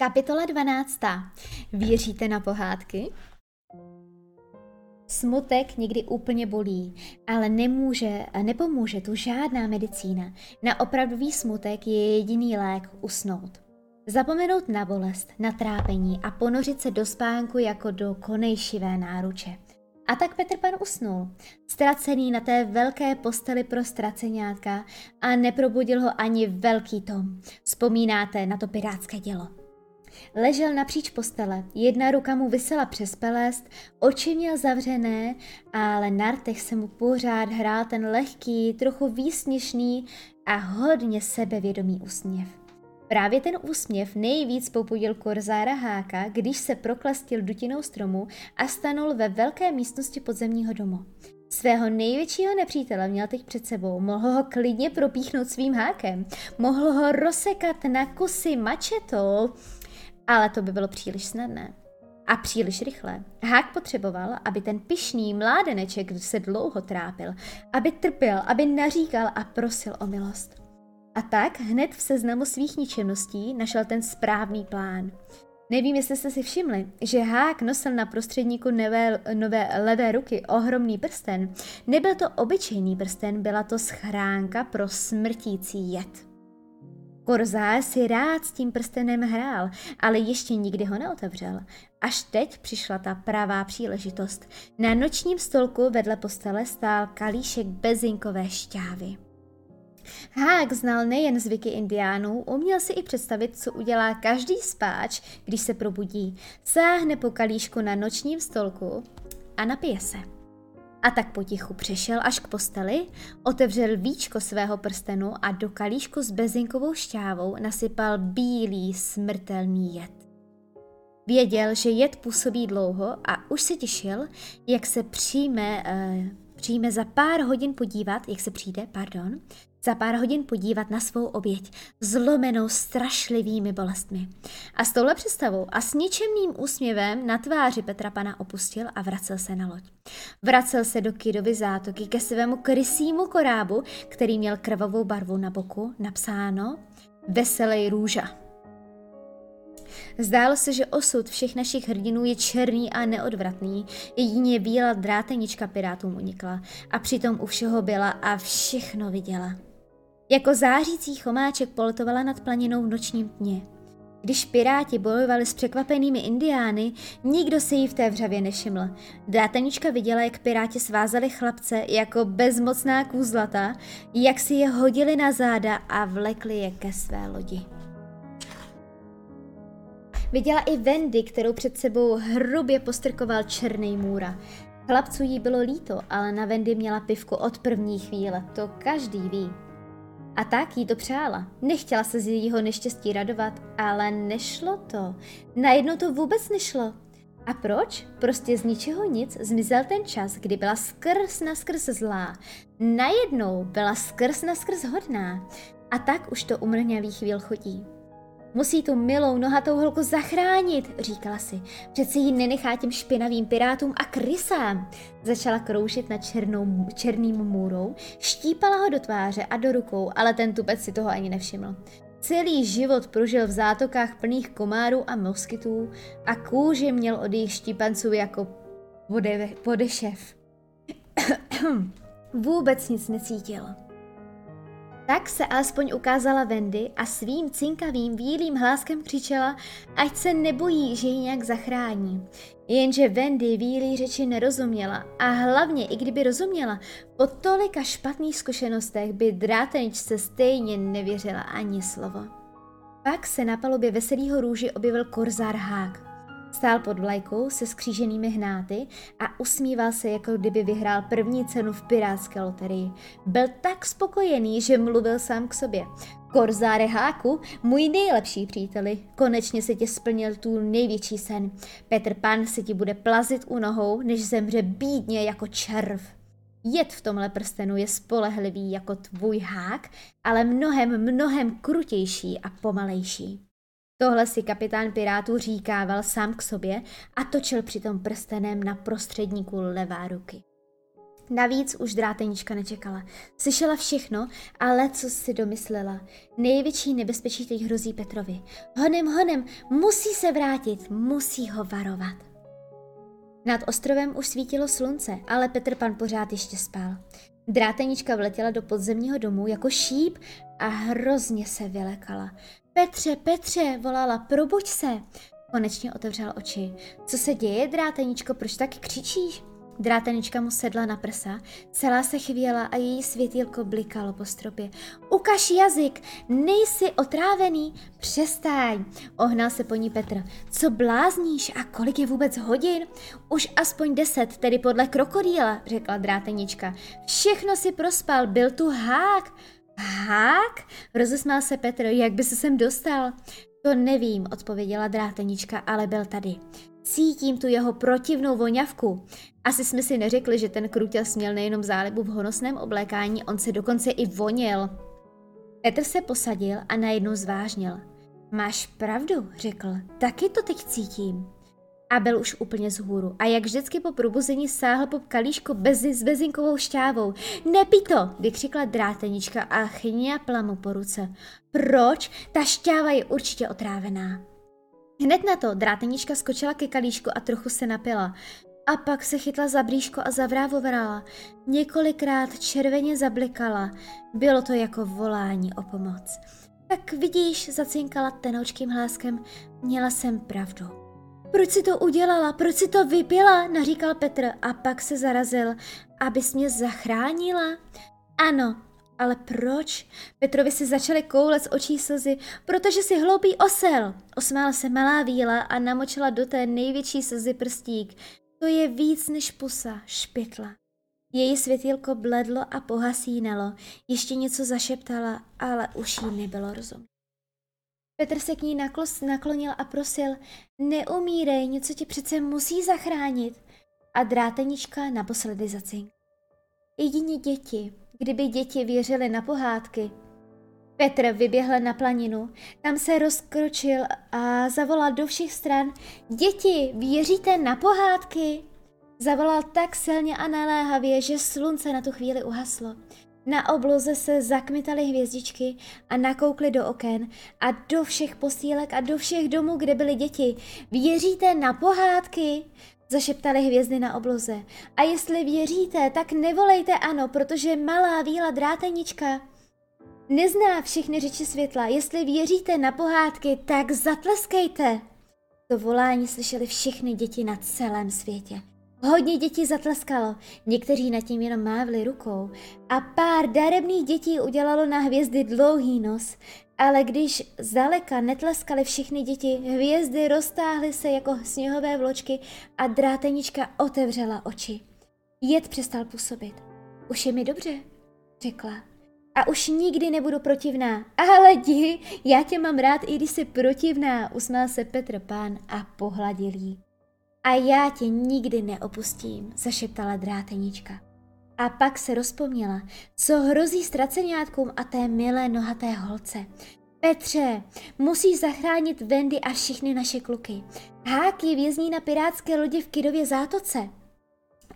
Kapitola 12. Věříte na pohádky? Smutek někdy úplně bolí, ale nemůže, nepomůže tu žádná medicína. Na opravdový smutek je jediný lék usnout. Zapomenout na bolest, na trápení a ponořit se do spánku jako do konejšivé náruče. A tak Petr Pan usnul, ztracený na té velké posteli pro ztraceňátka a neprobudil ho ani velký Tom. Vzpomínáte na to pirátské dělo. Ležel napříč postele, jedna ruka mu vysela přes pelest, oči měl zavřené, ale na rtech se mu pořád hrál ten lehký, trochu výsměšný a hodně sebevědomý úsměv. Právě ten úsměv nejvíc popudil korzára Háka, když se proklestil dutinou stromu a stanul ve velké místnosti podzemního domu. Svého největšího nepřítele měl teď před sebou, mohl ho klidně propíchnout svým hákem, mohl ho rozsekat na kusy mačetou, ale to by bylo příliš snadné. A příliš rychle. Hák potřeboval, aby ten pišný mládeneček se dlouho trápil, aby trpěl, aby naříkal a prosil o milost. A tak hned v seznamu svých ničemností našel ten správný plán. Nevím, jestli jste si všimli, že Hák nosil na prostředníku nové, nové levé ruky ohromný prsten. Nebyl to obyčejný prsten, byla to schránka pro smrtící jed. Korzár si rád s tím prstenem hrál, ale ještě nikdy ho neotevřel. Až teď přišla ta pravá příležitost. Na nočním stolku vedle postele stál kalíšek bezinkové šťávy. Hák znal nejen zvyky indiánů, uměl si i představit, co udělá každý spáč, když se probudí. Sáhne po kalíšku na nočním stolku a napije se. A tak potichu přešel až k posteli, otevřel víčko svého prstenu a do kalíšku s bezinkovou šťávou nasypal bílý smrtelný jed. Věděl, že jed působí dlouho a už se těšil, jak se přijme, uh, přijme za pár hodin podívat, jak se přijde, pardon, za pár hodin podívat na svou oběť, zlomenou strašlivými bolestmi. A s touhle představou a s ničemným úsměvem na tváři Petra Pana opustil a vracel se na loď. Vracel se do Kidovy zátoky ke svému krysímu korábu, který měl krvavou barvu na boku, napsáno Veselej růža. Zdálo se, že osud všech našich hrdinů je černý a neodvratný, jedině bílá drátenička pirátům unikla a přitom u všeho byla a všechno viděla. Jako zářící chomáček polotovala nad planinou v nočním dně. Když piráti bojovali s překvapenými indiány, nikdo se jí v té vřavě nevšiml. Drátanička viděla, jak piráti svázali chlapce jako bezmocná kůzlata, jak si je hodili na záda a vlekli je ke své lodi. Viděla i Wendy, kterou před sebou hrubě postrkoval černý můra. Chlapců jí bylo líto, ale na Wendy měla pivku od první chvíle, to každý ví. A tak jí to přála. Nechtěla se z jejího neštěstí radovat, ale nešlo to. Najednou to vůbec nešlo. A proč? Prostě z ničeho nic zmizel ten čas, kdy byla skrz na skrz zlá. Najednou byla skrz na skrz hodná. A tak už to umrňavý chvíl chodí. Musí tu milou nohatou holku zachránit, říkala si. Přeci ji nenechá těm špinavým pirátům a krysám. Začala kroužit nad černou, černým můrou, štípala ho do tváře a do rukou, ale ten tupec si toho ani nevšiml. Celý život prožil v zátokách plných komárů a moskytů a kůži měl od jejich štípanců jako vode, vodešev. Vůbec nic necítil. Tak se alespoň ukázala Wendy a svým cinkavým bílým hláskem křičela, ať se nebojí, že ji nějak zachrání. Jenže Wendy bílý řeči nerozuměla a hlavně, i kdyby rozuměla, po tolika špatných zkušenostech by dráteničce stejně nevěřila ani slovo. Pak se na palubě veselého růži objevil korzár Hák. Stál pod vlajkou se skříženými hnáty a usmíval se, jako kdyby vyhrál první cenu v pirátské loterii. Byl tak spokojený, že mluvil sám k sobě. Korzáre Háku, můj nejlepší příteli, konečně se ti splnil tu největší sen. Petr Pan se ti bude plazit u nohou, než zemře bídně jako červ. Jed v tomhle prstenu je spolehlivý jako tvůj hák, ale mnohem, mnohem krutější a pomalejší. Tohle si kapitán Pirátů říkával sám k sobě a točil přitom prstenem na prostředníku levá ruky. Navíc už drátenička nečekala. Slyšela všechno, ale co si domyslela. Největší nebezpečí teď hrozí Petrovi. Honem, honem, musí se vrátit, musí ho varovat. Nad ostrovem už svítilo slunce, ale Petr pan pořád ještě spal. Drátenička vletěla do podzemního domu jako šíp a hrozně se vylekala. Petře, Petře, volala, probuď se. Konečně otevřel oči. Co se děje, dráteničko, proč tak křičíš? Drátenička mu sedla na prsa, celá se chvěla a její světýlko blikalo po stropě. Ukaž jazyk, nejsi otrávený, přestaň, ohnal se po ní Petr. Co blázníš a kolik je vůbec hodin? Už aspoň deset, tedy podle krokodýla, řekla drátenička. Všechno si prospal, byl tu hák. Hák? Rozesmál se Petr, jak by se sem dostal? To nevím, odpověděla drátenička, ale byl tady. Cítím tu jeho protivnou voňavku. Asi jsme si neřekli, že ten krutěl směl nejenom zálibu v honosném oblékání, on se dokonce i vonil. Petr se posadil a najednou zvážnil. Máš pravdu, řekl, taky to teď cítím. A byl už úplně zhůru a jak vždycky po probuzení sáhl po kalíšku bez, s bezinkovou šťávou. Nepí to, vykřikla drátenička a chňapla mu po ruce. Proč? Ta šťáva je určitě otrávená. Hned na to drátenička skočila ke kalíšku a trochu se napila. A pak se chytla za brýško a zavrávovrala. Několikrát červeně zablikala. Bylo to jako volání o pomoc. Tak vidíš, zacinkala tenoučkým hláskem, měla jsem pravdu. Proč si to udělala? Proč si to vypila? naříkal Petr a pak se zarazil. Abys mě zachránila? Ano, ale proč? Petrovi si začaly koulet z očí slzy, protože si hloupý osel. Osmála se malá víla a namočila do té největší slzy prstík. To je víc než pusa, špitla. Její světýlko bledlo a pohasínalo, ještě něco zašeptala, ale už jí nebylo rozumět. Petr se k ní naklos, naklonil a prosil, neumírej, něco ti přece musí zachránit. A drátenička naposledy zacink. Jedině děti, kdyby děti věřily na pohádky. Petr vyběhl na planinu, tam se rozkročil a zavolal do všech stran. Děti, věříte na pohádky? Zavolal tak silně a naléhavě, že slunce na tu chvíli uhaslo. Na obloze se zakmitaly hvězdičky a nakoukly do oken a do všech posílek a do všech domů, kde byly děti. Věříte na pohádky? Zašeptaly hvězdy na obloze. A jestli věříte, tak nevolejte ano, protože malá víla drátenička nezná všechny řeči světla. Jestli věříte na pohádky, tak zatleskejte. To volání slyšeli všechny děti na celém světě. Hodně dětí zatleskalo, někteří nad tím jenom mávli rukou a pár darebných dětí udělalo na hvězdy dlouhý nos, ale když zdaleka netleskaly všechny děti, hvězdy roztáhly se jako sněhové vločky a drátenička otevřela oči. Jed přestal působit. Už je mi dobře, řekla. A už nikdy nebudu protivná. Ale di, já tě mám rád, i když jsi protivná, usmál se Petr pán a pohladil jí. A já tě nikdy neopustím, zašeptala drátenička. A pak se rozpomněla, co hrozí ztraceňátkům a té milé nohaté holce. Petře, musíš zachránit Wendy a všechny naše kluky. Hák je vězní na pirátské lodi v Kidově zátoce.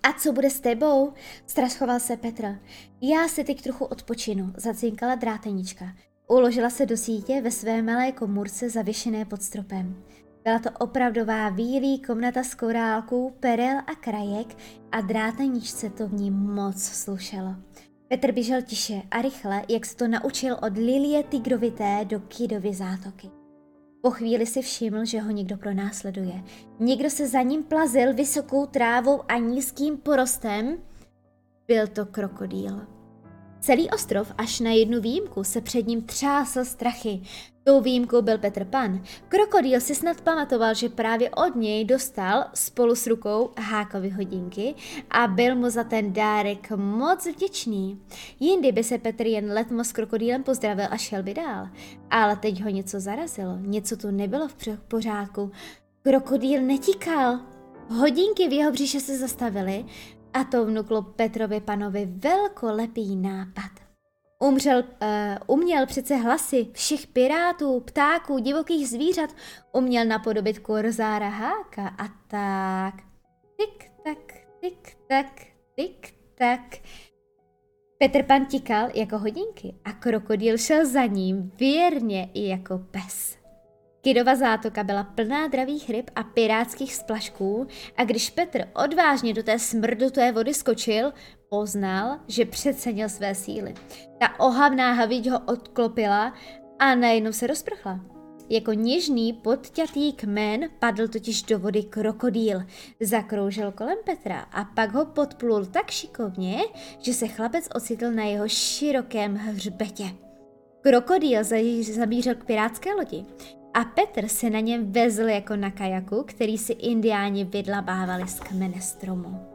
A co bude s tebou? Straschoval se Petr. Já si teď trochu odpočinu, zacinkala drátenička. Uložila se do sítě ve své malé komůrce zavěšené pod stropem. Byla to opravdová výlí komnata z korálků, perel a krajek a dráteničce to v ní moc slušelo. Petr běžel tiše a rychle, jak se to naučil od Lilie Tigrovité do Kidovy zátoky. Po chvíli si všiml, že ho někdo pronásleduje. Někdo se za ním plazil vysokou trávou a nízkým porostem. Byl to krokodýl. Celý ostrov až na jednu výjimku se před ním třásl strachy. Tou výjimkou byl Petr Pan. Krokodýl si snad pamatoval, že právě od něj dostal spolu s rukou hákovy hodinky a byl mu za ten dárek moc vděčný. Jindy by se Petr jen letmo s krokodýlem pozdravil a šel by dál. Ale teď ho něco zarazilo, něco tu nebylo v pořádku. Krokodýl netíkal. Hodinky v jeho břiše se zastavily a to vnuklo Petrovi panovi velkolepý nápad. Umřel, uh, uměl přece hlasy všech pirátů, ptáků, divokých zvířat, uměl napodobit korzára háka a tak. Tik tak, tik tak, tik tak Petr Pan tikal jako hodinky a krokodýl šel za ním věrně i jako pes. Kidova zátoka byla plná dravých ryb a pirátských splašků a když Petr odvážně do té smrduté vody skočil, poznal, že přecenil své síly. Ta ohavná haviť ho odklopila a najednou se rozprchla. Jako něžný podťatý kmen padl totiž do vody krokodýl. Zakroužil kolem Petra a pak ho podplul tak šikovně, že se chlapec ocitl na jeho širokém hřbetě. Krokodýl zamířil k pirátské lodi a Petr se na něm vezl jako na kajaku, který si indiáni vydlabávali z kmene stromu.